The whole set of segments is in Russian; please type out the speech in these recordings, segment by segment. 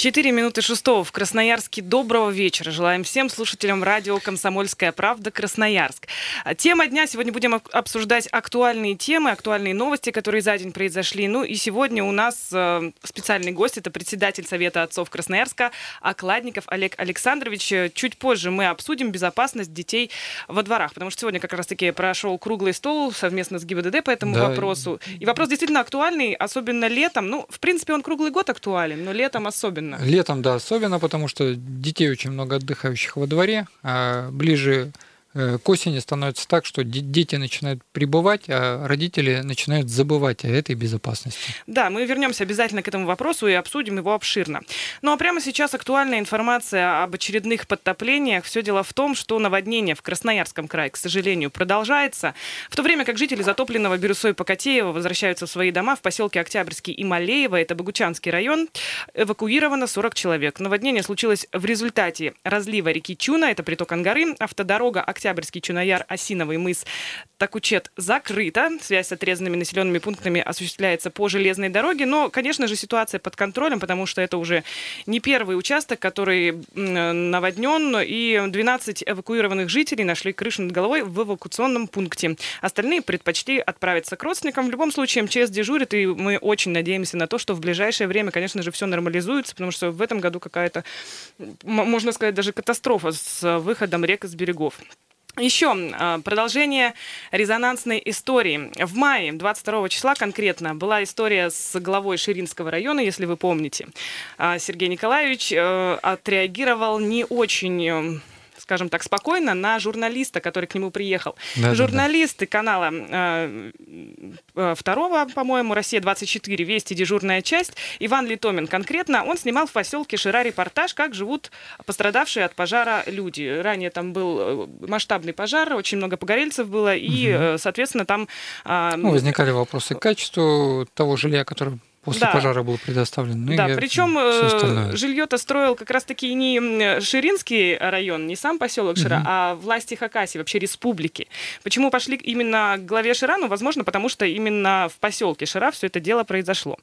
Четыре минуты шестого в Красноярске. Доброго вечера. Желаем всем слушателям радио «Комсомольская правда» Красноярск. Тема дня. Сегодня будем обсуждать актуальные темы, актуальные новости, которые за день произошли. Ну и сегодня у нас э, специальный гость. Это председатель Совета отцов Красноярска Окладников Олег Александрович. Чуть позже мы обсудим безопасность детей во дворах, потому что сегодня как раз-таки прошел круглый стол совместно с ГИБДД по этому да. вопросу. И вопрос действительно актуальный, особенно летом. Ну, в принципе, он круглый год актуален, но летом особенно особенно. Летом, да, особенно, потому что детей очень много отдыхающих во дворе, а ближе к осени становится так, что дети начинают прибывать, а родители начинают забывать о этой безопасности. Да, мы вернемся обязательно к этому вопросу и обсудим его обширно. Ну а прямо сейчас актуальная информация об очередных подтоплениях. Все дело в том, что наводнение в Красноярском крае, к сожалению, продолжается. В то время как жители затопленного Бирюсой Покатеева возвращаются в свои дома в поселке Октябрьский и Малеево, это Богучанский район, эвакуировано 40 человек. Наводнение случилось в результате разлива реки Чуна, это приток Ангары, автодорога Октябрьский, Чунояр, Осиновый мыс, Такучет закрыта. Связь с отрезанными населенными пунктами осуществляется по железной дороге. Но, конечно же, ситуация под контролем, потому что это уже не первый участок, который наводнен, и 12 эвакуированных жителей нашли крышу над головой в эвакуационном пункте. Остальные предпочли отправиться к родственникам. В любом случае, МЧС дежурит, и мы очень надеемся на то, что в ближайшее время, конечно же, все нормализуется, потому что в этом году какая-то, можно сказать, даже катастрофа с выходом рек из берегов. Еще а, продолжение резонансной истории. В мае 22 числа конкретно была история с главой Ширинского района, если вы помните. А, Сергей Николаевич э, отреагировал не очень э, скажем так, спокойно на журналиста, который к нему приехал. Да, Журналисты да, да. канала э, э, второго, по-моему, «Россия-24», «Вести», дежурная часть, Иван Литомин конкретно, он снимал в поселке Шира репортаж, как живут пострадавшие от пожара люди. Ранее там был э, масштабный пожар, очень много погорельцев было, и, угу. соответственно, там... Э, ну, возникали вопросы к качеству того жилья, которое После да. пожара был предоставлен. Ну, да, причем э, жилье-то строил как раз-таки не Ширинский район, не сам поселок Шира, угу. а власти Хакасии, вообще республики. Почему пошли именно к главе Шира? Ну, возможно, потому что именно в поселке Шира все это дело произошло.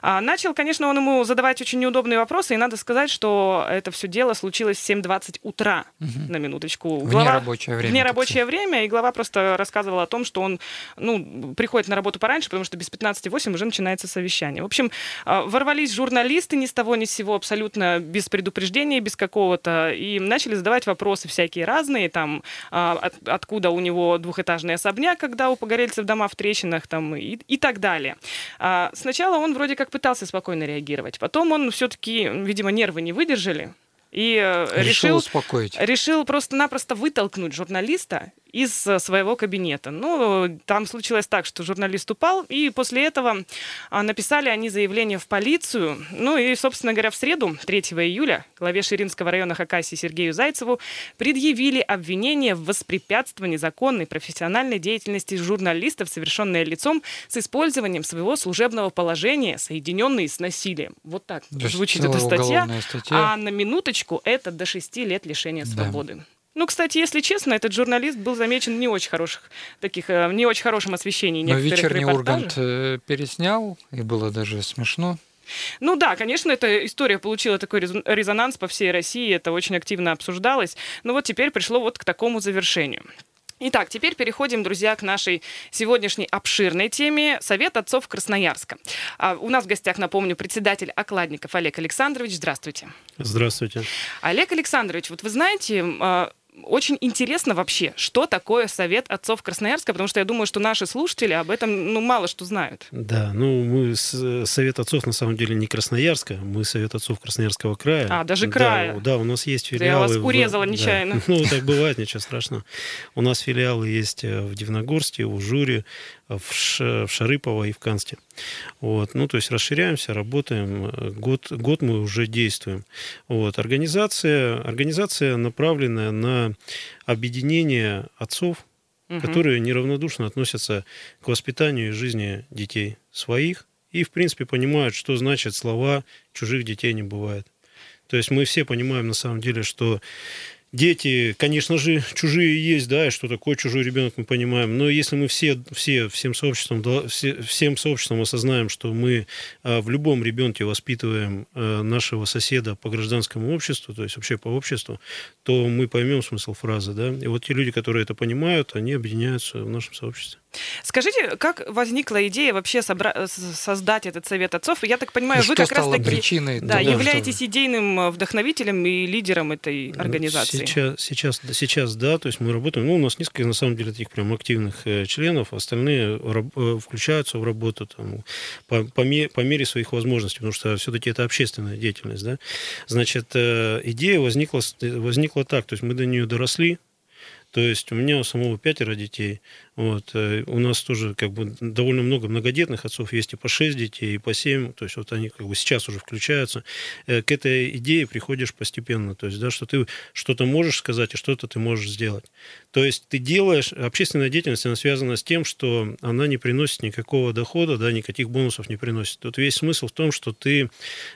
А, начал, конечно, он ему задавать очень неудобные вопросы, и надо сказать, что это все дело случилось в 7.20 утра, угу. на минуточку. В глава, нерабочее время. В нерабочее время, и глава просто рассказывал о том, что он ну, приходит на работу пораньше, потому что без 15.08 уже начинается совещание. В общем, а, ворвались журналисты ни с того ни с сего, абсолютно без предупреждения, без какого-то, и начали задавать вопросы всякие разные, там, а, от, откуда у него двухэтажный особняк, когда у погорельцев дома в трещинах, там, и, и так далее. А, сначала он вроде как пытался спокойно реагировать, потом он все-таки, видимо, нервы не выдержали, и э, решил, решил успокоить. Решил просто-напросто вытолкнуть журналиста из э, своего кабинета. Ну, там случилось так, что журналист упал, и после этого а, написали они заявление в полицию. Ну и, собственно говоря, в среду, 3 июля, главе Ширинского района Хакасии Сергею Зайцеву предъявили обвинение в воспрепятствовании законной профессиональной деятельности журналистов, совершенное лицом с использованием своего служебного положения, соединенные с насилием. Вот так звучит эта статья. статья. А на минуточку это до 6 лет лишения свободы. Да. Ну, кстати, если честно, этот журналист был замечен в не очень хороших таких, э, не очень хорошем освещении Но вечерний Ургант э, переснял, и было даже смешно. Ну да, конечно, эта история получила такой резонанс по всей России, это очень активно обсуждалось. Но вот теперь пришло вот к такому завершению. Итак, теперь переходим, друзья, к нашей сегодняшней обширной теме «Совет отцов Красноярска». А у нас в гостях, напомню, председатель окладников Олег Александрович. Здравствуйте. Здравствуйте. Олег Александрович, вот вы знаете, а, очень интересно вообще, что такое Совет отцов Красноярска, потому что я думаю, что наши слушатели об этом ну, мало что знают. Да, ну мы Совет отцов на самом деле не Красноярска, мы Совет отцов Красноярского края. А, даже края. Да, да у нас есть филиалы. Да я вас урезала в... нечаянно. Да. Ну, так бывает, ничего страшного. У нас филиалы есть э, в Дивногорске, в Ужуре, в, Ш, в Шарыпово и в Кансте. Вот. Ну, то есть расширяемся, работаем. Год, год мы уже действуем. Вот. Организация, организация направленная на объединение отцов, угу. которые неравнодушно относятся к воспитанию и жизни детей своих и, в принципе, понимают, что значит слова «чужих детей не бывает». То есть мы все понимаем на самом деле, что дети, конечно же, чужие есть, да, и что такое чужой ребенок, мы понимаем. Но если мы все, все всем сообществом, все, всем сообществом осознаем, что мы в любом ребенке воспитываем нашего соседа по гражданскому обществу, то есть вообще по обществу, то мы поймем смысл фразы, да. И вот те люди, которые это понимают, они объединяются в нашем сообществе. Скажите, как возникла идея вообще собра- создать этот совет отцов? Я так понимаю, и вы как раз таки причиной, да, да, являетесь что... идейным вдохновителем и лидером этой организации. Сейчас, сейчас, сейчас, да, то есть мы работаем. Ну, у нас несколько на самом деле таких прям активных э, членов, остальные э, включаются в работу там, по, по, мере, по мере своих возможностей, потому что все-таки это общественная деятельность, да. Значит, э, идея возникла, возникла так, то есть мы до нее доросли, то есть у меня у самого пятеро детей. Вот. Э, у нас тоже как бы довольно много многодетных отцов, есть и по 6 детей, и по 7, то есть вот они как бы сейчас уже включаются. Э, к этой идее приходишь постепенно, то есть, да, что ты что-то можешь сказать, и что-то ты можешь сделать. То есть ты делаешь, общественная деятельность, она связана с тем, что она не приносит никакого дохода, да, никаких бонусов не приносит. Тут весь смысл в том, что ты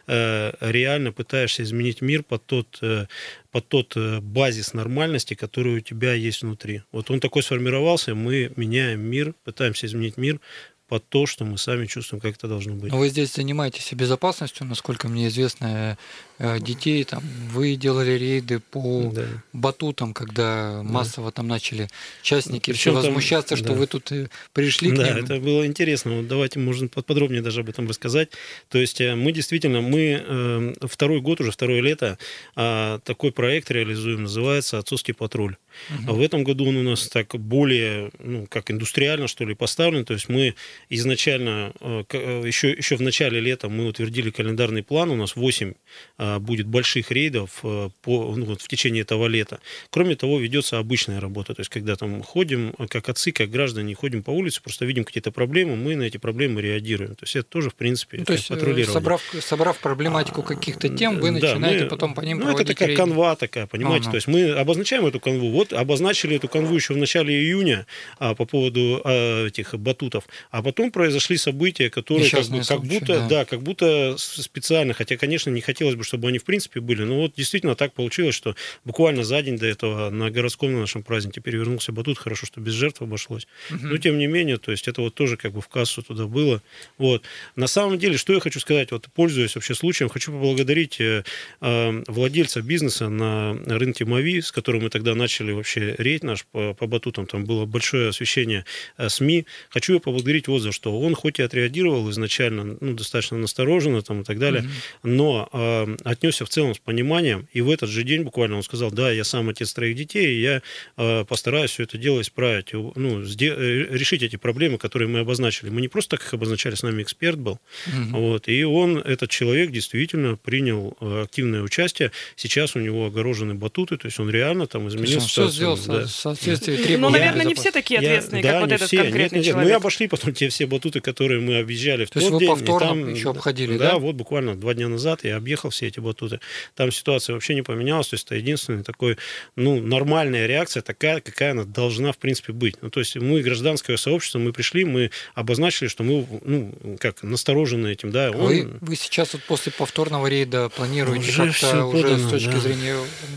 э, реально пытаешься изменить мир под тот, э, под тот э, базис нормальности, который у тебя есть внутри. Вот он такой сформировался, мы меняем мир, пытаемся изменить мир под то, что мы сами чувствуем, как это должно быть. Но вы здесь занимаетесь безопасностью, насколько мне известно, Э, детей, там, вы делали рейды по да. батутам, когда массово там начали частники Причем все возмущаться, там, что да. вы тут э, пришли да, к ним. это было интересно. Вот давайте, можно подробнее даже об этом рассказать. То есть э, мы действительно, мы второй год, уже второе лето, а, такой проект реализуем, называется «Отцовский патруль». Угу. В этом году он у нас так более, ну, как индустриально, что ли, поставлен. То есть мы изначально, еще, еще в начале лета мы утвердили календарный план, у нас 8 а, будет больших рейдов э, по, ну, вот, в течение этого лета. Кроме того, ведется обычная работа, то есть когда там ходим, как отцы, как граждане, ходим по улице, просто видим какие-то проблемы, мы на эти проблемы реагируем. То есть это тоже, в принципе, ну, то есть, э, собрав, собрав проблематику каких-то тем, вы начинаете мы, потом по ним Ну, это такая рейды. канва такая, понимаете? А, То есть мы обозначаем эту канву. Вот обозначили эту канву еще в начале июня а, по поводу а, этих батутов, а потом произошли события, которые как, бы, как будто, да. да, как будто специально, хотя, конечно, не хотелось бы, чтобы чтобы они в принципе были. Но вот действительно так получилось, что буквально за день до этого на городском на нашем празднике перевернулся батут. Хорошо, что без жертв обошлось. Угу. Но тем не менее, то есть это вот тоже как бы в кассу туда было. Вот. На самом деле, что я хочу сказать, вот пользуясь вообще случаем, хочу поблагодарить э, э, владельца бизнеса на рынке Мави, с которым мы тогда начали вообще рейд наш по, по батутам. Там было большое освещение э, СМИ. Хочу его поблагодарить вот за что. Он хоть и отреагировал изначально ну, достаточно настороженно там, и так далее, угу. но э, отнесся в целом с пониманием, и в этот же день буквально он сказал, да, я сам отец троих детей, и я э, постараюсь все это дело исправить, ну, э, решить эти проблемы, которые мы обозначили. Мы не просто так их обозначали, с нами эксперт был, угу. вот, и он, этот человек, действительно принял э, активное участие. Сейчас у него огорожены батуты, то есть он реально там изменил он все сделал да. в соответствии требований. Ну, наверное, не все такие ответственные, я, как да, вот этот все. конкретный нет, нет, человек. Мы обошли потом те все батуты, которые мы объезжали в то тот есть день. вы повторно там, еще обходили, да? Да, вот буквально два дня назад я объехал все эти эти батуты. Там ситуация вообще не поменялась, то есть это единственная такой, ну, нормальная реакция такая, какая она должна, в принципе, быть. Ну, то есть мы, гражданское сообщество, мы пришли, мы обозначили, что мы, ну, как, насторожены этим, да. Он... Вы, вы сейчас вот после повторного рейда планируете уже как-то уже подано, с точки да. зрения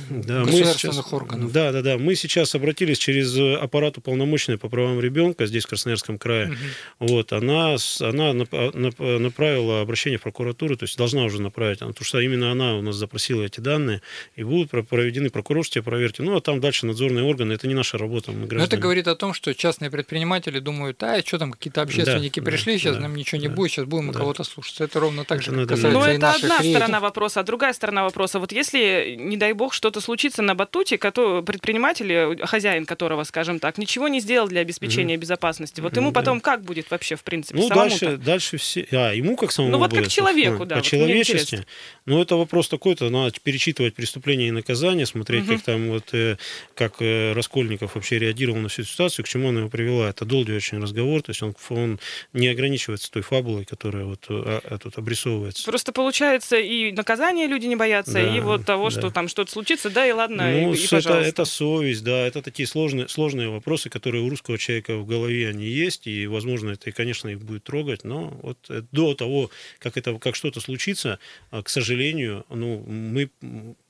да, государственных сейчас, органов? Да, да, да. Мы сейчас обратились через аппарат уполномоченный по правам ребенка здесь, в Красноярском крае. Угу. Вот, она, она направила обращение в прокуратуру, то есть должна уже направить, потому что именно она у нас запросила эти данные, и будут проведены прокурорские проверки. Ну, а там дальше надзорные органы, это не наша работа. Мы Но это говорит о том, что частные предприниматели думают, а что там, какие-то общественники да, пришли, да, сейчас да, нам ничего не да, будет, сейчас будем да. кого-то слушать. Это ровно так же, как касается Но и это одна рейдов. сторона вопроса, а другая сторона вопроса. Вот если, не дай бог, что-то случится на батуте, который, предприниматель, хозяин которого, скажем так, ничего не сделал для обеспечения mm безопасности, вот ему потом как будет вообще, в принципе, Ну, дальше, дальше все... А, ему как самому Ну, вот будет, как человеку, да. По вот человечности. Ну, это вопрос такой-то, надо перечитывать преступления и наказания, смотреть, угу. как там вот, э, как э, Раскольников вообще реагировал на всю эту ситуацию, к чему она его привела. Это долгий очень разговор, то есть он, он не ограничивается той фабулой, которая вот а, а, тут обрисовывается. Просто получается и наказания люди не боятся, да, и вот того, да. что там что-то случится, да, и ладно, ну, и, и это, это ссор совесть, да, это такие сложные, сложные вопросы, которые у русского человека в голове они есть, и, возможно, это, конечно, их будет трогать, но вот э, до того, как это, как что-то случится, а, к сожалению, ну, мы,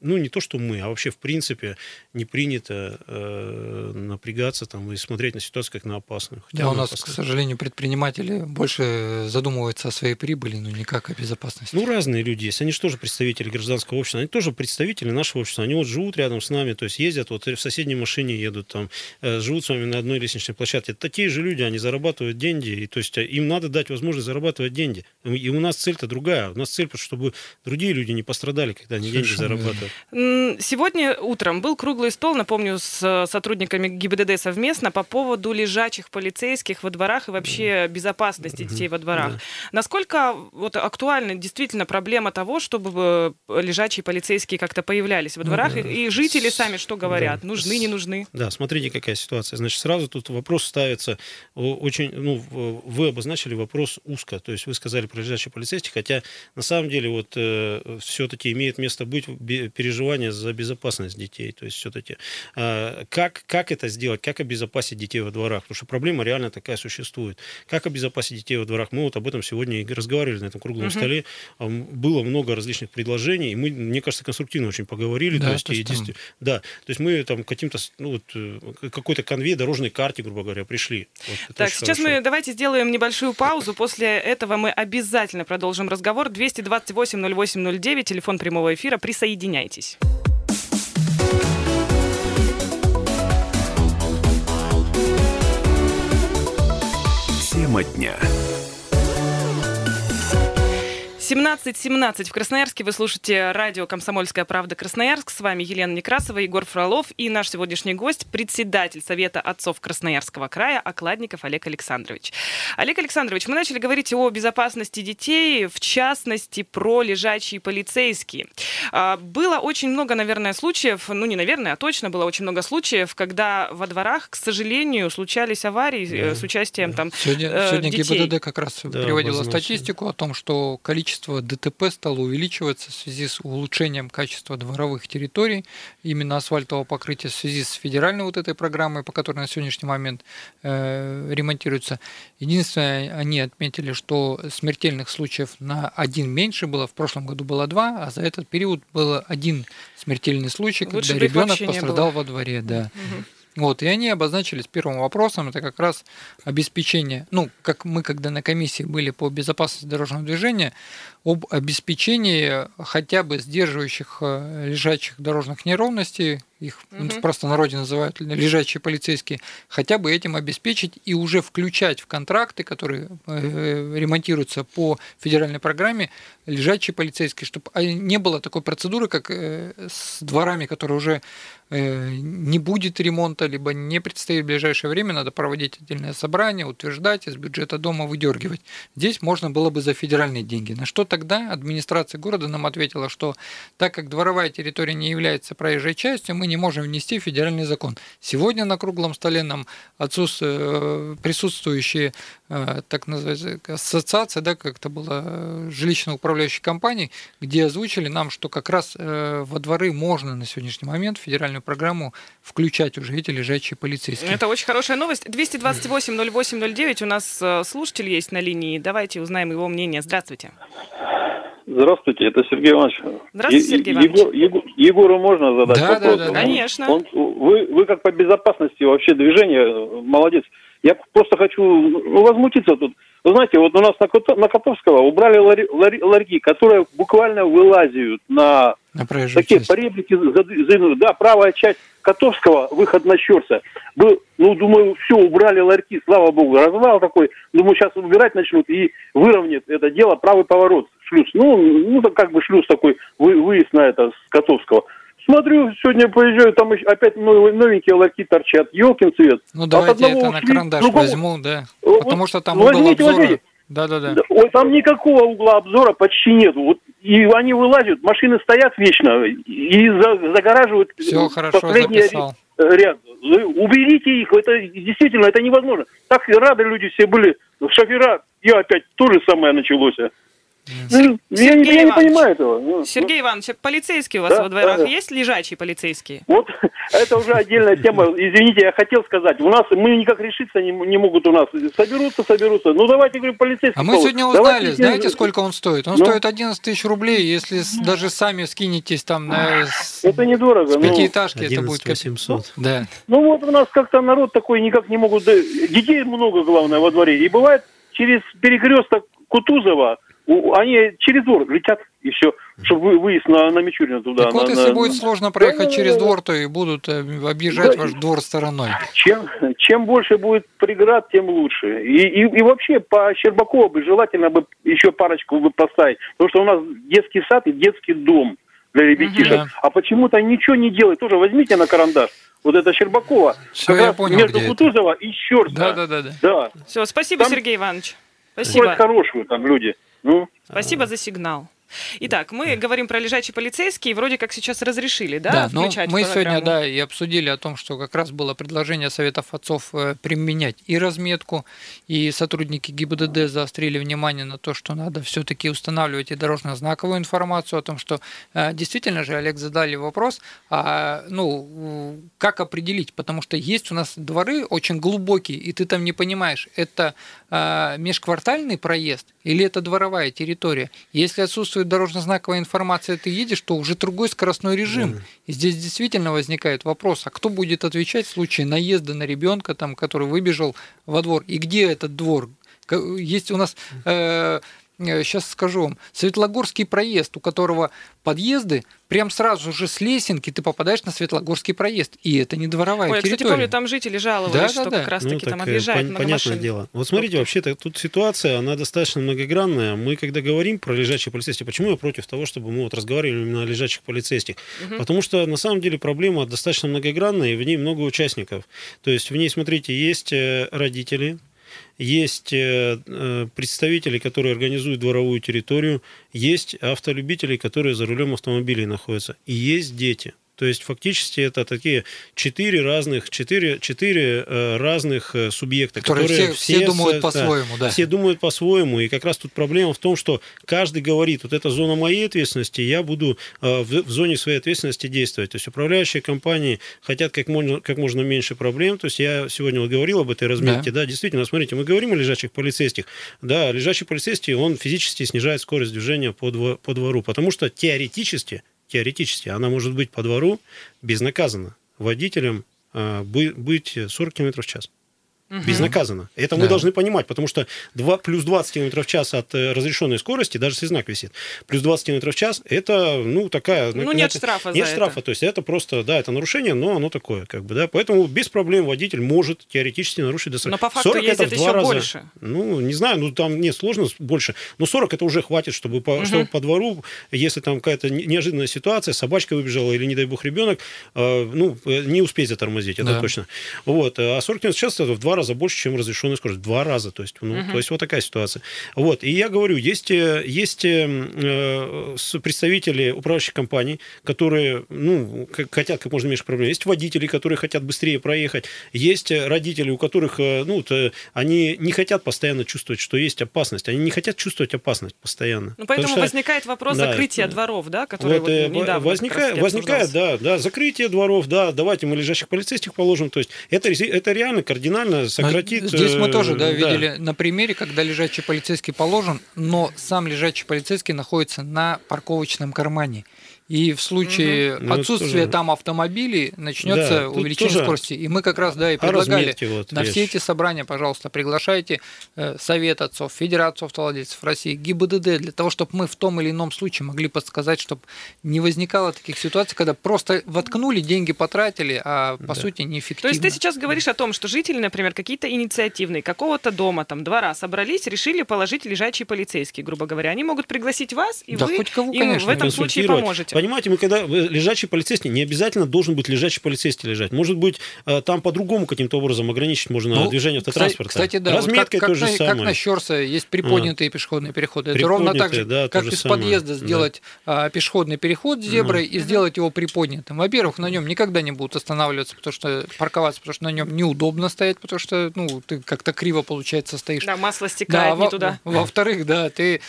ну, не то, что мы, а вообще, в принципе, не принято э, напрягаться там и смотреть на ситуацию как на опасную. Хотя да, у нас, опасную. к сожалению, предприниматели больше задумываются о своей прибыли, но никак о безопасности. Ну, разные люди есть, они же тоже представители гражданского общества, они тоже представители нашего общества, они вот живут рядом с нами, то есть ездят, вот в соседней машине едут, там, э, живут с вами на одной лестничной площадке. Это такие же люди, они зарабатывают деньги, и, то есть э, им надо дать возможность зарабатывать деньги. И у нас цель-то другая. У нас цель, чтобы другие люди не пострадали, когда они Совершенно деньги зарабатывают. Сегодня утром был круглый стол, напомню, с э, сотрудниками ГИБДД совместно по поводу лежачих полицейских во дворах и вообще безопасности детей во дворах. Да. Насколько вот актуальна действительно проблема того, чтобы лежачие полицейские как-то появлялись во дворах, ну, да. и, и жители сами что говорят? Да. Нужны, не нужны? Да, смотрите, какая ситуация. Значит, сразу тут вопрос ставится очень, ну, вы обозначили вопрос узко, то есть вы сказали про лежачие полицейских, хотя на самом деле вот э, все-таки имеет место быть переживание за безопасность детей, то есть все-таки э, как, как это сделать, как обезопасить детей во дворах, потому что проблема реально такая существует. Как обезопасить детей во дворах? Мы вот об этом сегодня и разговаривали на этом круглом угу. столе, было много различных предложений, и мы, мне кажется, конструктивно очень поговорили, да, то есть, то есть и, там... да, то есть мы там каким-то, ну, вот, э, какой-то конвей дорожной карте, грубо говоря, пришли. Вот, так, сейчас хорошо. мы давайте сделаем небольшую паузу, после этого мы обязательно продолжим разговор. 228 0809, телефон прямого эфира, присоединяйтесь. Тема дня. 17.17 в Красноярске. Вы слушаете радио «Комсомольская правда» Красноярск. С вами Елена Некрасова, Егор Фролов и наш сегодняшний гость, председатель Совета отцов Красноярского края Окладников Олег Александрович. Олег Александрович, мы начали говорить о безопасности детей, в частности, про лежачие полицейские. А, было очень много, наверное, случаев, ну не наверное, а точно было очень много случаев, когда во дворах, к сожалению, случались аварии э, да, с участием там Сегодня, э, сегодня детей. ГИБДД как раз да, приводила статистику о том, что количество количество ДТП стало увеличиваться в связи с улучшением качества дворовых территорий, именно асфальтового покрытия в связи с федеральной вот этой программой, по которой на сегодняшний момент э, ремонтируется. Единственное, они отметили, что смертельных случаев на один меньше было, в прошлом году было два, а за этот период было один смертельный случай, Лучше когда ребенок пострадал во дворе. Да. Угу. Вот, и они обозначились первым вопросом, это как раз обеспечение, ну, как мы, когда на комиссии были по безопасности дорожного движения, об обеспечении хотя бы сдерживающих э, лежачих дорожных неровностей, их угу. в простонародье называют лежачие полицейские, хотя бы этим обеспечить и уже включать в контракты, которые э, ремонтируются по федеральной программе, лежачие полицейские, чтобы не было такой процедуры, как э, с дворами, которые уже не будет ремонта, либо не предстоит в ближайшее время, надо проводить отдельное собрание, утверждать, из бюджета дома выдергивать. Здесь можно было бы за федеральные деньги. На что тогда администрация города нам ответила, что так как дворовая территория не является проезжей частью, мы не можем внести федеральный закон. Сегодня на круглом столе нам э, присутствующие э, так называется, ассоциация, да, как это было, э, жилищно-управляющей компании, где озвучили нам, что как раз во дворы можно на сегодняшний момент в федеральную программу включать уже эти лежачие полицейские. Это очень хорошая новость. 228-08-09 у нас слушатель есть на линии. Давайте узнаем его мнение. Здравствуйте. Здравствуйте, это Сергей Иванович. Здравствуйте, Сергей Иванович. Егор, Егор, Егору можно задать да, вопрос? Да, да, да. Конечно. Он, вы, вы как по безопасности вообще движения, молодец. Я просто хочу ну, возмутиться тут. Вы знаете, вот у нас на, на Котовского убрали лари, лари, ларьки, которые буквально вылазят на, на такие поребрики, да, правая часть Котовского, выход на Щерса. Был, ну, думаю, все, убрали ларьки, слава богу, развал такой. Думаю, сейчас убирать начнут и выровнят это дело, правый поворот шлюз. Ну, ну, как бы шлюз такой, вы, выезд на это с Котовского. Смотрю, сегодня поезжаю, там опять новенькие лаки торчат. Елкин цвет. Ну, давайте это ушли, на карандаш другого... возьму, да. Потому что там возьмите, угол обзора... Да, да, да. Ой, там никакого угла обзора почти нет. Вот, и они вылазят, машины стоят вечно и за, загораживают Все хорошо, записал. ряд. Уберите их, это действительно это невозможно. Так рады люди все были. Шофера, я опять то же самое началось. Ну, Я, Сергей не, я не понимаю этого. Ну, Сергей Иванович, а полицейские у вас Да, во дворах да, да. есть лежачие полицейские? Вот это уже отдельная тема. Извините, я хотел сказать. У нас мы никак решиться не, не могут у нас. Соберутся, соберутся. Ну давайте, говорю, полицейский. А мы сегодня узнали, знаете, сколько он стоит? Он Ну? стоит 11 тысяч рублей, если даже сами скинетесь там на Это недорого. с ну. пятиэтажки, это будет 11 коп- 800. Да. Ну вот у нас как-то народ такой никак не могут... Детей много, главное, во дворе. И бывает через перекресток Кутузова, они через двор летят, и все, чтобы вы- выезд на, на Мичурина туда. так вот, на- если на- будет сложно проехать Да, через да, двор, то и будут э, объезжать Да. ваш двор стороной. Чем, чем больше будет преград, тем лучше. И, и, и вообще по Щербакову бы желательно бы еще парочку бы поставить. Потому что у нас детский сад и детский дом для ребятишек. Да. А почему-то ничего не делает. Тоже возьмите на карандаш. Вот это Щербакова. Всё, как я раз понял, между это. Кутузова и Щерса. Да, да, да, да. Да. Все, спасибо, Там- Сергей Иванович. Спасибо. хорошую там люди. Ну, Спасибо за сигнал. Итак, мы говорим про лежачие полицейские, вроде как сейчас разрешили, да, Да, но мы сегодня, да, и обсудили о том, что как раз было предложение Советов отцов э, применять и разметку, и сотрудники ГИБДД заострили внимание на то, что надо все-таки устанавливать и дорожно-знаковую информацию о том, что э, действительно же, Олег, задали вопрос, а, ну, как определить, потому что есть у нас дворы очень глубокие, и ты там не понимаешь, это э, межквартальный проезд или это дворовая территория. Если отсутствует дорожно-знаковая информация, ты едешь, то уже другой скоростной режим. И здесь действительно возникает вопрос, а кто будет отвечать в случае наезда на ребенка, там, который выбежал во двор, и где этот двор? Есть у нас, сейчас скажу вам, Светлогорский проезд, у которого подъезды, прям сразу же с лесенки ты попадаешь на Светлогорский проезд, и это не дворовая Ой, я, кстати, территория. помню, там жители жаловались, Да, да, что да. как раз-таки Ну, там так, э, объезжают пон- много понятное машин. дело. Вот смотрите, вообще-то тут ситуация, она достаточно многогранная. Мы, когда говорим про лежачие полицейские, почему я против того, чтобы мы вот разговаривали именно о лежачих полицейских? Потому что, на самом деле, проблема достаточно многогранная, и в ней много участников. То есть в ней, смотрите, есть э, родители, есть э, представители, которые организуют дворовую территорию, есть автолюбители, которые за рулем автомобилей находятся, и есть дети. То есть фактически это такие четыре разных, четыре, четыре э, разных э, субъекта, Которые все- все думают по-своему, да. Все думают по-своему, и как раз тут проблема в том, что каждый говорит, вот это зона моей ответственности, я буду э, в, в зоне своей ответственности действовать. То есть управляющие компании хотят как можно, как можно меньше проблем. То есть я сегодня вот говорил об этой разметке, да. действительно, смотрите, мы говорим о лежачих полицейских, да, лежачий полицейский, он физически снижает скорость движения по, дво- по двору, потому что теоретически, теоретически она может быть по двору безнаказанно водителем бы- быть 40 км в час. Безнаказанно. Это мы Да. должны понимать, потому что 2, плюс 20 км в час от э, разрешенной скорости, даже если знак висит, плюс 20 км в час, это, ну, такая... Ну, нет штрафа за Нет это. штрафа, то есть это просто, да, это нарушение, но оно такое, как бы, да, поэтому без проблем водитель может теоретически нарушить достаточно. Но по факту 40 это ездят в два еще раза. больше. Ну, не знаю, ну, там нет, сложно больше, но 40 это уже хватит, чтобы по, чтобы по двору, если там какая-то не- неожиданная ситуация, собачка выбежала или, не дай бог, ребенок, э, ну, э, не успеть затормозить, это Да. точно. Вот, а 40 км в час это в два раза больше, чем разрешенная скорость. Два раза, то есть, ну, то есть вот такая ситуация. Вот, и я говорю, есть, э, есть э, э, представители управляющих компаний, которые, ну, хотят как можно меньше проблем. Есть водители, которые хотят быстрее проехать. Есть родители, у которых, ну, э, они не хотят постоянно чувствовать, что есть опасность. Они не хотят чувствовать опасность постоянно. Ну, поэтому что- возникает вопрос да, закрытия это- дворов, да, который вот, вот недавно возникает, возникает, да, да, закрытие дворов, да, давайте мы лежащих полицейских положим. То есть это, это реально кардинально Но сократит. Здесь мы э, тоже да, видели на примере, когда лежачий полицейский положен, но сам лежачий полицейский находится на парковочном кармане. И в случае это отсутствия тоже- там автомобилей начнется Да, увеличение тоже скорости. И мы как раз да и о предлагали вот на речь. все эти собрания, пожалуйста, приглашайте э, Совет отцов, Федерацию автовладельцев России, ГИБДД, для того, чтобы мы в том или ином случае могли подсказать, чтобы не возникало таких ситуаций, когда просто воткнули, деньги потратили, а по сути неэффективно. То есть ты сейчас говоришь о том, что жители, например, какие-то инициативные, какого-то дома, там, двора собрались, решили положить лежачие полицейские, грубо говоря. Они могут пригласить вас, и Да вы хоть кого, им конечно, в этом случае поможете. Понимаете, мы когда э, лежачий полицейский, не обязательно должен быть лежачий полицейский лежать. Может быть, э, там по-другому каким-то образом ограничить можно Ну, движение автотранспорта. Кстати, да. вот Разметкой как, то как же на, самое. как на Щорсе есть приподнятые пешеходные переходы. Это ровно так же, да, как из самое. подъезда Да. сделать а, пешеходный переход с зеброй и сделать его приподнятым. Во-первых, на нем никогда не будут останавливаться, потому что парковаться, потому что на нем неудобно стоять, потому что ну ты как-то криво получается стоишь. Да, масло стекает во- не туда. Во-вторых, да, ты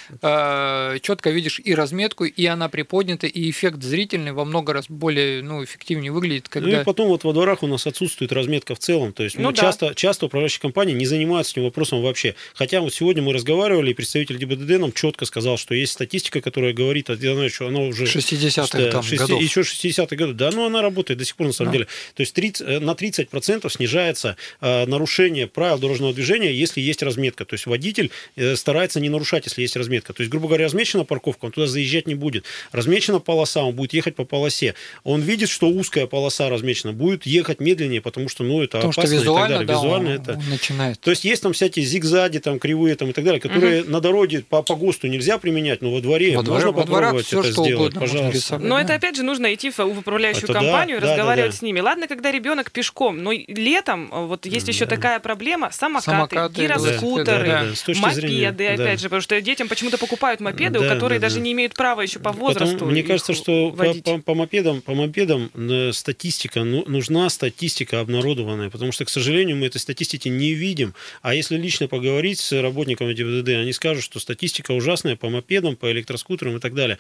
четко видишь и разметку, и она приподнята, и эффект зрительный во много раз более ну, эффективнее выглядит, Ну когда и потом вот во дворах у нас отсутствует разметка в целом. То есть Ну да. часто, часто управляющие компании не занимаются этим вопросом вообще. Хотя вот сегодня мы разговаривали, и представитель ГИБДД нам четко сказал, что есть статистика, которая говорит, я знаю, что она уже... 60-х что там шести- годов. Еще 60-х годов. Да, ну она работает до сих пор на самом Да. деле. То есть 30, э, на 30% снижается э, нарушение правил дорожного движения, если есть разметка. То есть водитель э, старается не нарушать, если есть разметка. То есть, грубо говоря, размечена парковка, он туда заезжать не будет. Размечена полоса, он будет ехать по полосе. Он видит, что узкая полоса размечена, будет ехать медленнее, потому что, ну, это потому что опасно и так визуально, далее. да, Визуально он- это... он начинает. То есть есть там всякие зигзаги, там кривые там и так далее, которые на дороге по, по ГОСТу нельзя применять, но во дворе Во можно во попробовать всё, это что сделать, пожалуйста. рисовать. Но Да. это опять же нужно идти в управляющую Это да, компанию и да, да, разговаривать да. с ними. Ладно, когда ребенок пешком, но и летом э, вот есть еще Да. такая проблема: самокаты, Самокаты, гироскутеры, да, да, точки мопеды, зрения, опять да. же, потому что детям почему-то покупают мопеды, Да, которые да, даже да. не имеют права еще по Потом, возрасту. мне их кажется, что по, водить. по- по мопедам, по мопедам э, статистика, ну, нужна статистика обнародованная, потому что, к сожалению, мы этой статистики не видим. А если лично поговорить с работниками ГИБДД, они скажут, что статистика ужасная по мопедам, по электроскутерам и так далее,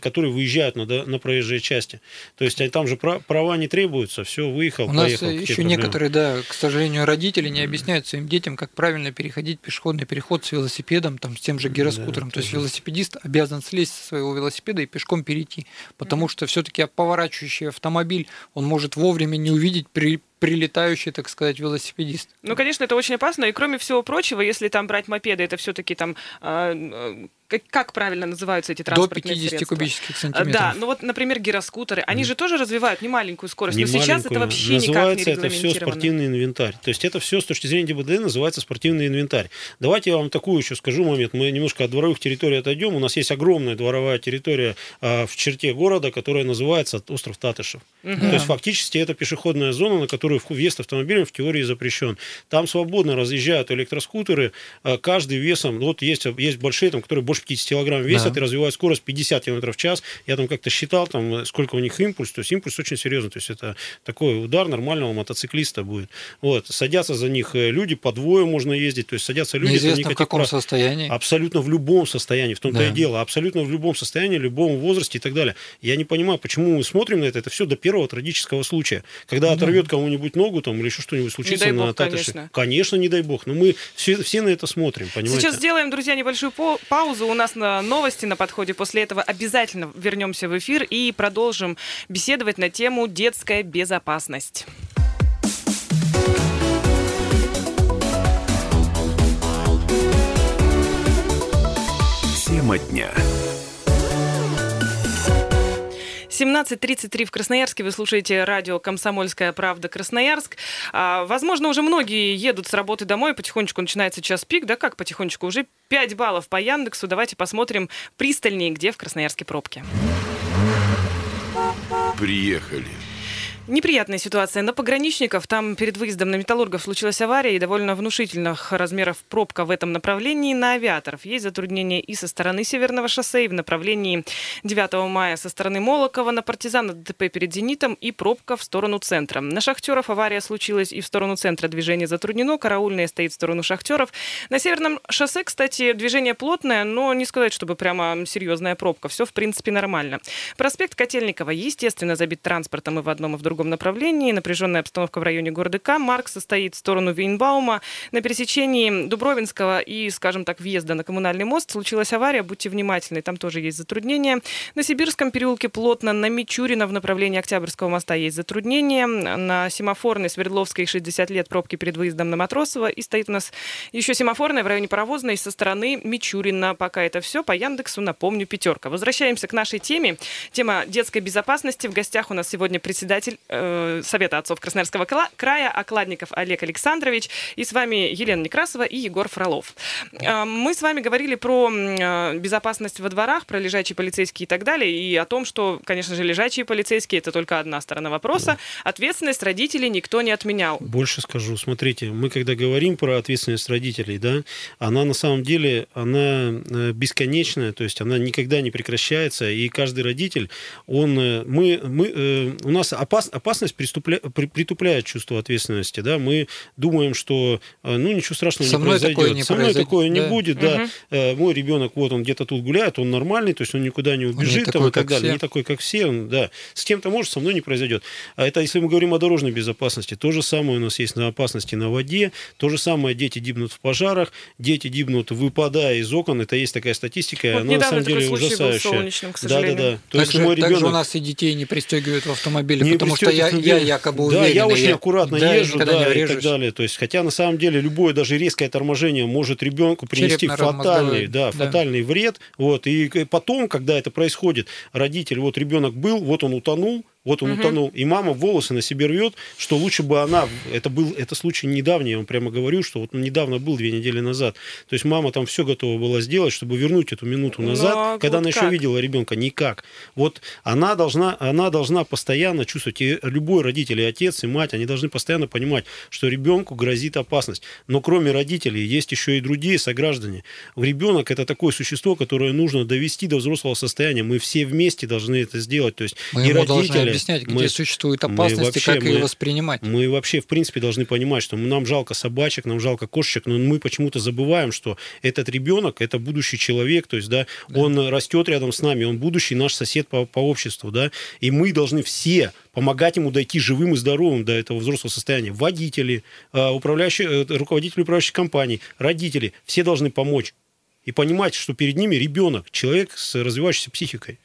которые выезжают на, на проезжие части. То есть а там же пра- права не требуются, все, выехал, У нас поехал. какие еще проблемы? некоторые, да, к сожалению, родители не объясняют своим детям, как правильно переходить пешеходный переход с велосипедом, там, с тем же гироскутером. Да, То есть велосипедист обязан слезть со своего велосипеда и пешком перейти, потому что все-таки поворачивающий автомобиль, он может вовремя не увидеть при прилетающий, так сказать, велосипедист. Ну, конечно, это очень опасно. И кроме всего прочего, если там брать мопеды, это все-таки там а, э, как, как правильно называются эти До транспортные 50 средства? кубических А, сантиметров. Да, ну вот, например, гироскутеры, они же тоже развивают немаленькую скорость, но Не сейчас это маленькую. вообще никак не называется это все спортивный инвентарь. То есть это все с точки зрения ГИБДД называется спортивный инвентарь. Давайте я вам такую еще скажу момент. Мы немножко от дворовых территорий отойдем. У нас есть огромная дворовая территория а, в черте города, которая называется остров Татышев. То есть фактически это пешеходная зона, на которую вх- въезд автомобилем в теории запрещен. Там свободно разъезжают электроскутеры, а, каждый весом, ну, вот есть, есть большие, там, которые больше 50 килограмм весят Да. и развивают скорость 50 км в час. Я там как-то считал, там, сколько у них импульс. То есть импульс очень серьезный. То есть это такой удар нормального мотоциклиста будет. Вот. Садятся за них э, люди, по двое можно ездить. То есть садятся люди. Неизвестно в каком прав- состоянии. Абсолютно в любом состоянии, в том-то Да. и дело, абсолютно в любом состоянии, в любом возрасте и так далее. Я не понимаю, почему мы смотрим на это, это все до первого трагического случая. Когда оторвет кому-нибудь ногу там, или еще что-нибудь случится дай на бог, Татыше. конечно. Конечно, не дай бог. Но мы все, все на это смотрим, понимаете? Сейчас сделаем, друзья, небольшую по- паузу. У нас на новости на подходе. После этого обязательно вернемся в эфир и продолжим беседовать на тему детская безопасность. Тема дня. 17.33 в Красноярске. Вы слушаете радио «Комсомольская правда» Красноярск. А, возможно, уже многие едут с работы домой. Потихонечку начинается час пик. Да как потихонечку? Уже 5 баллов по Яндексу. Давайте посмотрим пристальнее, где в Красноярске пробки. Приехали. Неприятная ситуация на пограничников. Там перед выездом на Металлургов случилась авария и довольно внушительных размеров пробка в этом направлении на авиаторов. Есть затруднения и со стороны Северного шоссе, и в направлении 9 мая со стороны Молокова на Партизана ДТП перед Зенитом и пробка в сторону центра. На Шахтеров авария случилась и в сторону центра движение затруднено. Караульная стоит в сторону Шахтеров. На Северном шоссе, кстати, движение плотное, но не сказать, чтобы прямо серьезная пробка. Все, в принципе, нормально. Проспект Котельникова, естественно, забит транспортом и в одном, и в другом направлении. Напряженная обстановка в районе города К. Марк состоит в сторону Вейнбаума. На пересечении Дубровинского и, скажем так, въезда на коммунальный мост случилась авария. Будьте внимательны, там тоже есть затруднения. На Сибирском переулке плотно. На Мичурина в направлении Октябрьского моста есть затруднения. На Семафорной Свердловской 60 лет пробки перед выездом на Матросово. И стоит у нас еще Семафорная в районе Паровозной со стороны Мичурина. Пока это все. По Яндексу, напомню, пятерка. Возвращаемся к нашей теме. Тема детской безопасности. В гостях у нас сегодня председатель э, Совета отцов Красноярского края, окладников Олег Александрович, и с вами Елена Некрасова и Егор Фролов. Э, мы с вами говорили про э, безопасность во дворах, про лежачие полицейские и так далее, и о том, что, конечно же, лежачие полицейские это только одна сторона вопроса. Ответственность родителей никто не отменял. Больше скажу. Смотрите, мы когда говорим про ответственность родителей, да, она на самом деле, она э, бесконечная, то есть она никогда не прекращается, и каждый родитель, он, э, мы, мы, э, у нас опас, опасность преступля, притупляет чувство ответственности, да, мы думаем, что, ну, ничего страшного Со не произойдет. Такое не Со мной произойдет. такое да. не будет, да. Угу. Мой ребенок, вот он где-то тут гуляет, он нормальный, то есть он никуда не убежит, там, такой, и так далее, все. не такой, как все, он, да. С кем-то может, со мной не произойдет. А это если мы говорим о дорожной безопасности, то же самое у нас есть на опасности на воде, то же самое дети гибнут в пожарах, дети гибнут, выпадая из окон, это есть такая статистика, вот она на самом деле ужасающая. да, да, да. То есть мой ребенок... Также у нас и детей не пристегивают в автомобиле, не потому что я, я якобы уверен. Да, я очень я... аккуратно да, езжу, да, и так далее. То есть, хотя на самом деле любое даже резкое торможение может ребенку принести фатальный, да, да. фатальный вред. Вот, и потом, когда это происходит, родитель, вот ребенок был, вот он утонул, вот он угу. утонул. И мама волосы на себе рвет, что лучше бы она... Это был это случай недавний, я вам прямо говорю, что вот недавно был, две недели назад. То есть мама там все готова была сделать, чтобы вернуть эту минуту назад, Но, когда вот она как? еще видела ребенка. Никак. Вот она должна, она должна постоянно чувствовать, и любой родитель, и отец, и мать, они должны постоянно понимать, что ребенку грозит опасность. Но кроме родителей есть еще и другие сограждане. Ребенок это такое существо, которое нужно довести до взрослого состояния. Мы все вместе должны это сделать. То есть Мы и родители объяснять, где мы, существуют опасности, вообще, как мы, ее воспринимать. Мы вообще, в принципе, должны понимать, что нам жалко собачек, нам жалко кошечек, но мы почему-то забываем, что этот ребенок, это будущий человек, то есть, да, да. он растет рядом с нами, он будущий наш сосед по, по обществу, да, и мы должны все помогать ему дойти живым и здоровым до этого взрослого состояния. Водители, а, управляющие, э, руководители управляющих компаний, родители, все должны помочь и понимать, что перед ними ребенок, человек с развивающейся психикой.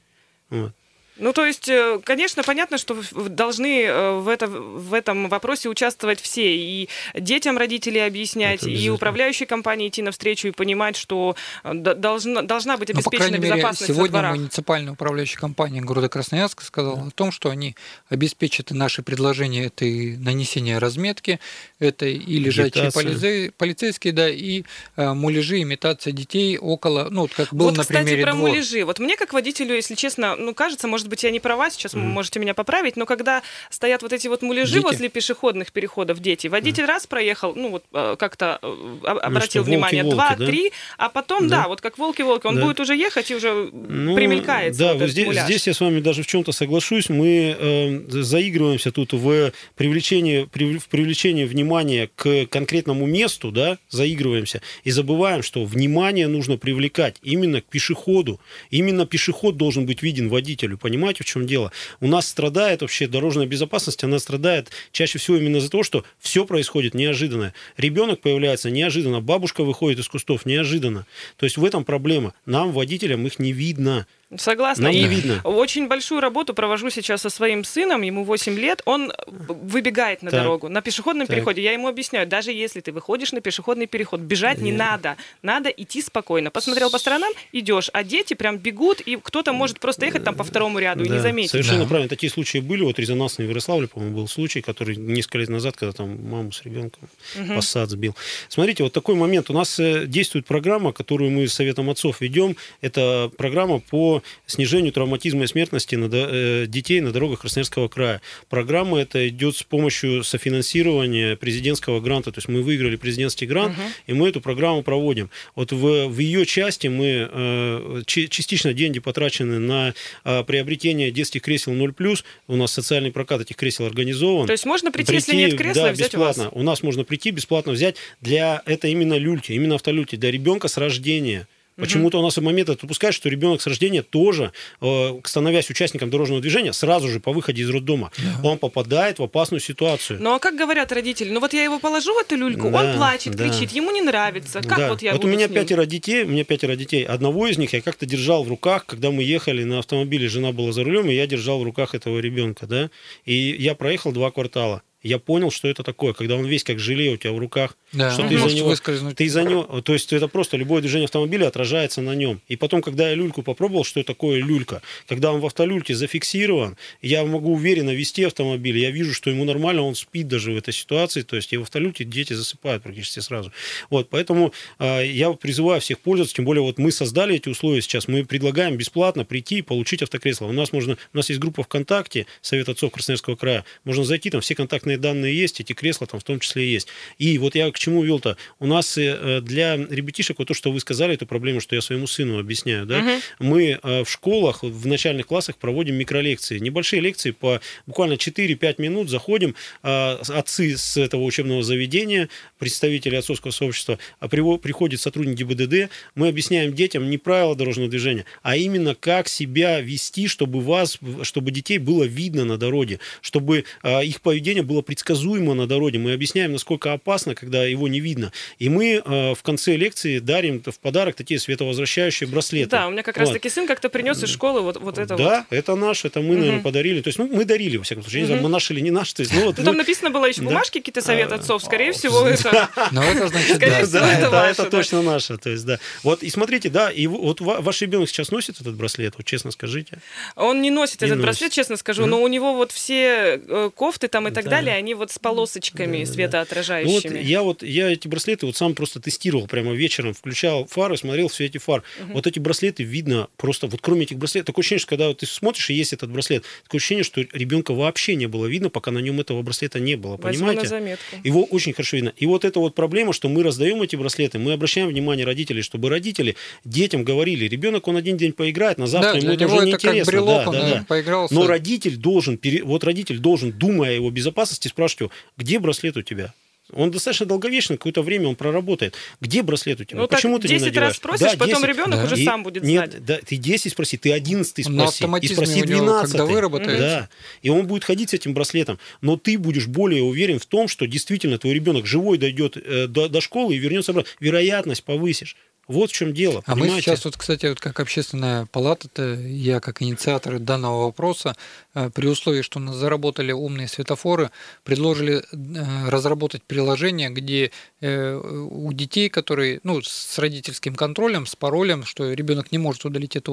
Вот. Ну, то есть, э, конечно, понятно, что должны э, в, это, в этом вопросе участвовать все. И детям родители объяснять, и управляющей компании идти навстречу и понимать, что э, должна, должна быть обеспечена Но, по безопасность мере, сегодня муниципальная управляющая компания города Красноярска сказала да. о том, что они обеспечат наши предложения. Это и нанесение разметки, это и лежачие полицей, полицейские, да, и э, муляжи, имитация детей около, ну, как было вот, на кстати, примере про двор. муляжи. Вот мне, как водителю, если честно, ну, кажется, может может быть, я не права, сейчас mm. можете меня поправить, но когда стоят вот эти вот муляжи дети. возле пешеходных переходов дети, водитель mm. раз проехал, ну вот э, как-то э, ну, обратил ну, внимание, волки, два, да? три, а потом, да. да, вот как волки-волки, он да. будет уже ехать и уже ну, примелькается. Да, вот здесь, здесь я с вами даже в чем-то соглашусь. Мы э, заигрываемся тут в привлечении, при, в привлечении внимания к конкретному месту, да, заигрываемся и забываем, что внимание нужно привлекать именно к пешеходу. Именно пешеход должен быть виден водителю, понимаете? Понимаете, в чем дело. У нас страдает вообще дорожная безопасность, она страдает чаще всего именно за то, что все происходит неожиданно. Ребенок появляется неожиданно, бабушка выходит из кустов неожиданно. То есть в этом проблема. Нам, водителям, их не видно. Согласна. И не видно. Очень большую работу провожу сейчас со своим сыном, ему 8 лет. Он выбегает на так. дорогу, на пешеходном так. переходе. Я ему объясняю, даже если ты выходишь на пешеходный переход, бежать Нет. не надо. Надо идти спокойно. Посмотрел по сторонам, идешь. А дети прям бегут, и кто-то может просто ехать там по второму ряду да. и не заметить. Совершенно да. правильно. Такие случаи были. Вот резонансный в Ярославле, по-моему, был случай, который несколько лет назад, когда там маму с ребенком угу. посад сбил. Смотрите, вот такой момент. У нас э, действует программа, которую мы с Советом отцов ведем. Это программа по снижению травматизма и смертности на, э, детей на дорогах Красноярского края. Программа эта идет с помощью софинансирования президентского гранта. То есть мы выиграли президентский грант, uh-huh. и мы эту программу проводим. Вот в, в ее части мы э, частично деньги потрачены на э, приобретение детских кресел 0+. У нас социальный прокат этих кресел организован. То есть можно прийти, прийти если нет кресла, да, взять бесплатно. у вас? У нас можно прийти бесплатно взять для это именно люльки, именно автолюльки для ребенка с рождения. Почему-то у нас в момент это допускают, что ребенок с рождения тоже, э, становясь участником дорожного движения, сразу же по выходе из роддома, да. он попадает в опасную ситуацию. Ну а как говорят родители, ну вот я его положу в эту люльку, да, он плачет, да. кричит, ему не нравится. Как да. вот я Вот у меня пятеро детей, у меня пятеро детей. Одного из них я как-то держал в руках, когда мы ехали на автомобиле, жена была за рулем, и я держал в руках этого ребенка, да. И я проехал два квартала. Я понял, что это такое, когда он весь как желе у тебя в руках, Да, что ты за него, выскользнуть. ты за него, то есть это просто любое движение автомобиля отражается на нем. И потом, когда я люльку попробовал, что такое люлька, когда он в автолюльке зафиксирован, я могу уверенно вести автомобиль, я вижу, что ему нормально, он спит даже в этой ситуации, то есть и в автолюльке дети засыпают практически сразу. Вот, поэтому э, я призываю всех пользоваться, тем более вот мы создали эти условия сейчас, мы предлагаем бесплатно прийти и получить автокресло. У нас можно, у нас есть группа ВКонтакте, Совет отцов Красноярского края, можно зайти, там все контактные данные есть, эти кресла там в том числе есть. И вот я к чему вел-то? У нас э, для ребятишек, вот то, что вы сказали, эту проблему, что я своему сыну объясняю, да, Мгм. мы э, в школах, в начальных классах проводим микролекции. Небольшие лекции по буквально 4-5 минут. Заходим, э, отцы с этого учебного заведения, представители отцовского сообщества, а приходит сотрудник ГИБДД, мы объясняем детям не правила дорожного движения, а именно как себя вести, чтобы вас, чтобы детей было видно на дороге, чтобы э, их поведение было предсказуемо на дороге. Мы объясняем, насколько опасно, когда его не видно. И мы э, в конце лекции дарим в подарок такие световозвращающие браслеты. Да, у меня как раз Вот. таки сын как-то принес из школы вот, вот это да, вот. это наш, это мы, наверное, Мгм. подарили. То есть, ну, мы дарили, во всяком случае. Я не знаю, Мгм. наш или не наш. То есть, ну, вот, Ну, мы- там написано было еще Да. бумажки, какие-то совет А, отцов. Скорее всего, это... Но это значит, Скорее да. всего, да, это это, ваше, это да. точно наше. То есть, да. Вот, и смотрите, да, и вот ва- ваш ребенок сейчас носит этот браслет, вот честно скажите. Он не носит Не этот носит. браслет, честно скажу, но у него вот все э, кофты там и так Да. Далее, они вот с полосочками Да, да. Ну, вот светоотражающими. я вот я эти браслеты вот сам просто тестировал прямо вечером, включал фары, смотрел в свете фар. Вот эти браслеты видно просто, вот кроме этих браслетов, такое ощущение, что когда вот ты смотришь и есть этот браслет, такое ощущение, что ребенка вообще не было видно, пока на нем этого браслета не было, Возьму понимаете? на заметку. Его очень хорошо видно. И вот эта вот проблема, что мы раздаем эти браслеты, мы обращаем внимание родителей, чтобы родители детям говорили, ребенок, он один день поиграет, на завтра Да, ему это уже это как неинтересно. брелок, Да, он да, да. поигрался. Но родитель должен, вот родитель должен, думая о его безопасности, спрашивать его, где браслет у тебя? Он достаточно долговечный, какое-то время он проработает. Где браслет у тебя? Ну, так Почему ты не 10 надеваешь? раз спросишь, Да, потом 10. ребенок Да. уже И- сам будет нет, знать. Да, ты 10 спроси, ты 11 Он спроси. на и спроси у него, 12. когда выработает. Да. И он будет ходить с этим браслетом. Но ты будешь более уверен в том, что действительно твой ребенок живой дойдет э, до, до школы и вернется обратно. Вероятность повысишь. Вот в чем дело. А мы понимаете? сейчас, вот, кстати, вот как общественная палата, -то, я как инициатор данного вопроса, э, при условии, что у нас заработали умные светофоры, предложили э, разработать приложение, где э, у детей, которые, ну, с родительским контролем, с паролем, что ребенок не может удалить это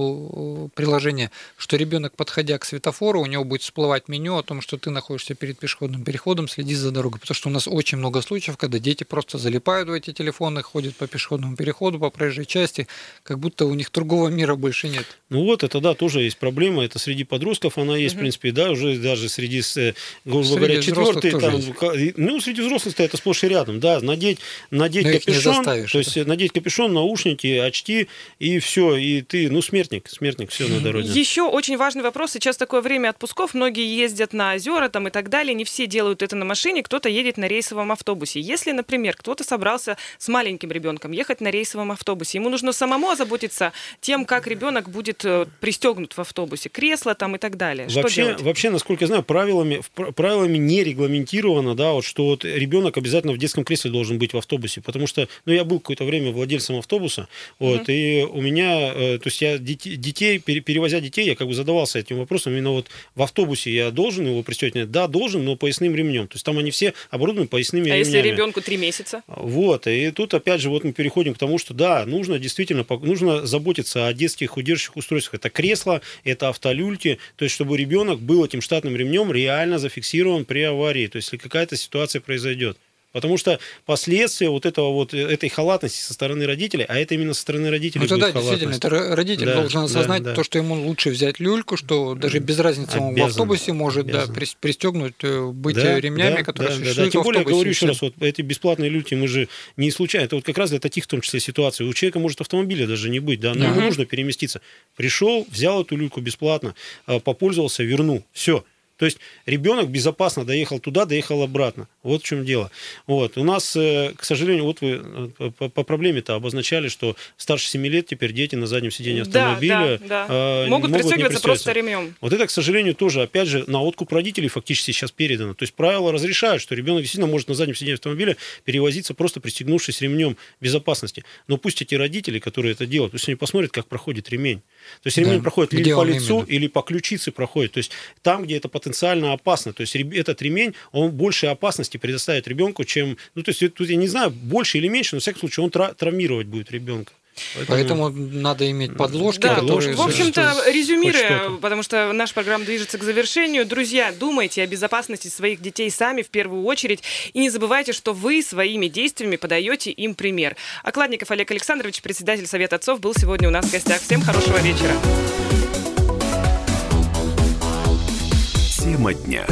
приложение, что ребенок, подходя к светофору, у него будет всплывать меню о том, что ты находишься перед пешеходным переходом, следи за дорогой. Потому что у нас очень много случаев, когда дети просто залипают в эти телефоны, ходят по пешеходному переходу, по проезжей части, как будто у них другого мира больше нет. Ну вот, это да, тоже есть проблема. Это среди подростков она есть, в принципе, да, уже даже среди, э, грубо Среди говоря, четвертый, там, есть. ну, среди взрослых-то это сплошь и рядом, да, надеть, надеть Но капюшон, то есть э, надеть капюшон, наушники, очки, и все, и ты, ну, смертник, смертник, все на дороге. Еще очень важный вопрос. Сейчас такое время отпусков. Многие ездят на озера там и так далее. Не все делают это на машине. Кто-то едет на рейсовом автобусе. Если, например, кто-то собрался с маленьким ребенком ехать на рейсовом автобусе, ему нужно самому озаботиться тем, как ребенок будет э, пристегнут в автобусе, кресло там и так далее. Что Вообще, делать? вообще, насколько я знаю, правилами, правилами не регламентировано, да, вот, что вот ребенок обязательно в детском кресле должен быть в автобусе, потому что, ну, я был какое-то время владельцем автобуса, вот, и у меня, э, то есть я детей, пере- перевозя детей, я как бы задавался этим вопросом, именно вот в автобусе я должен его пристегивать? Нет, Да, должен, но поясным ремнем, то есть там они все оборудованы поясными А если ремнями. ребенку три месяца? Вот, и тут опять же вот мы переходим к тому, что да, нужно действительно, нужно заботиться о детских удерживающих устройствах. Это кресло, это автолюльки, то есть чтобы ребенок был этим штатным ремнем реально зафиксирован при аварии, то есть если какая-то ситуация произойдет. Потому что последствия вот этого вот, э, этой халатности со стороны родителей, а это именно со стороны родителей Ну, тогда действительно, это ро- родитель Да, должен да, осознать да. то, что ему лучше взять люльку, что даже без разницы он в Обязан, автобусе может да, обязан. прис- пристегнуть, э, быть Да, э, ремнями, да, которые да, да, существуют да. Тем в более, я говорю еще раз, вот эти бесплатные люльки мы же не случайно. Это вот как раз для таких, в том числе, ситуаций. У человека может автомобиля даже не быть, да, но ему Ага. нужно переместиться. Пришел, взял эту люльку бесплатно, попользовался, вернул. Все. То есть ребенок безопасно доехал туда, доехал обратно. Вот в чем дело. Вот. У нас, э, к сожалению, вот вы э, по, проблеме-то обозначали, что старше 7 лет теперь дети на заднем сиденье Да, автомобиля да, да. э, Могут не пристегиваться просто ремнем. Вот это, к сожалению, тоже, опять же, на откуп родителей фактически сейчас передано. То есть правила разрешают, что ребенок действительно может на заднем сиденье автомобиля перевозиться, просто пристегнувшись ремнем безопасности. Но пусть эти родители, которые это делают, пусть они посмотрят, как проходит ремень. То есть ремень Да, проходит где или по лицу, именно. или по ключице проходит. То есть там, где это потенциально опасно. То есть этот ремень, он больше опасности предоставит ребенку, чем... Ну, то есть тут я не знаю, больше или меньше, но в всяком случае он травмировать будет ребенка. Поэтому, Поэтому надо иметь подложки, да, которые... В общем-то, резюмируя, потому что наша программа движется к завершению, друзья, думайте о безопасности своих детей сами в первую очередь и не забывайте, что вы своими действиями подаете им пример. Окладников Олег Александрович, председатель Совета отцов, был сегодня у нас в гостях. Всем хорошего вечера. Тема дня.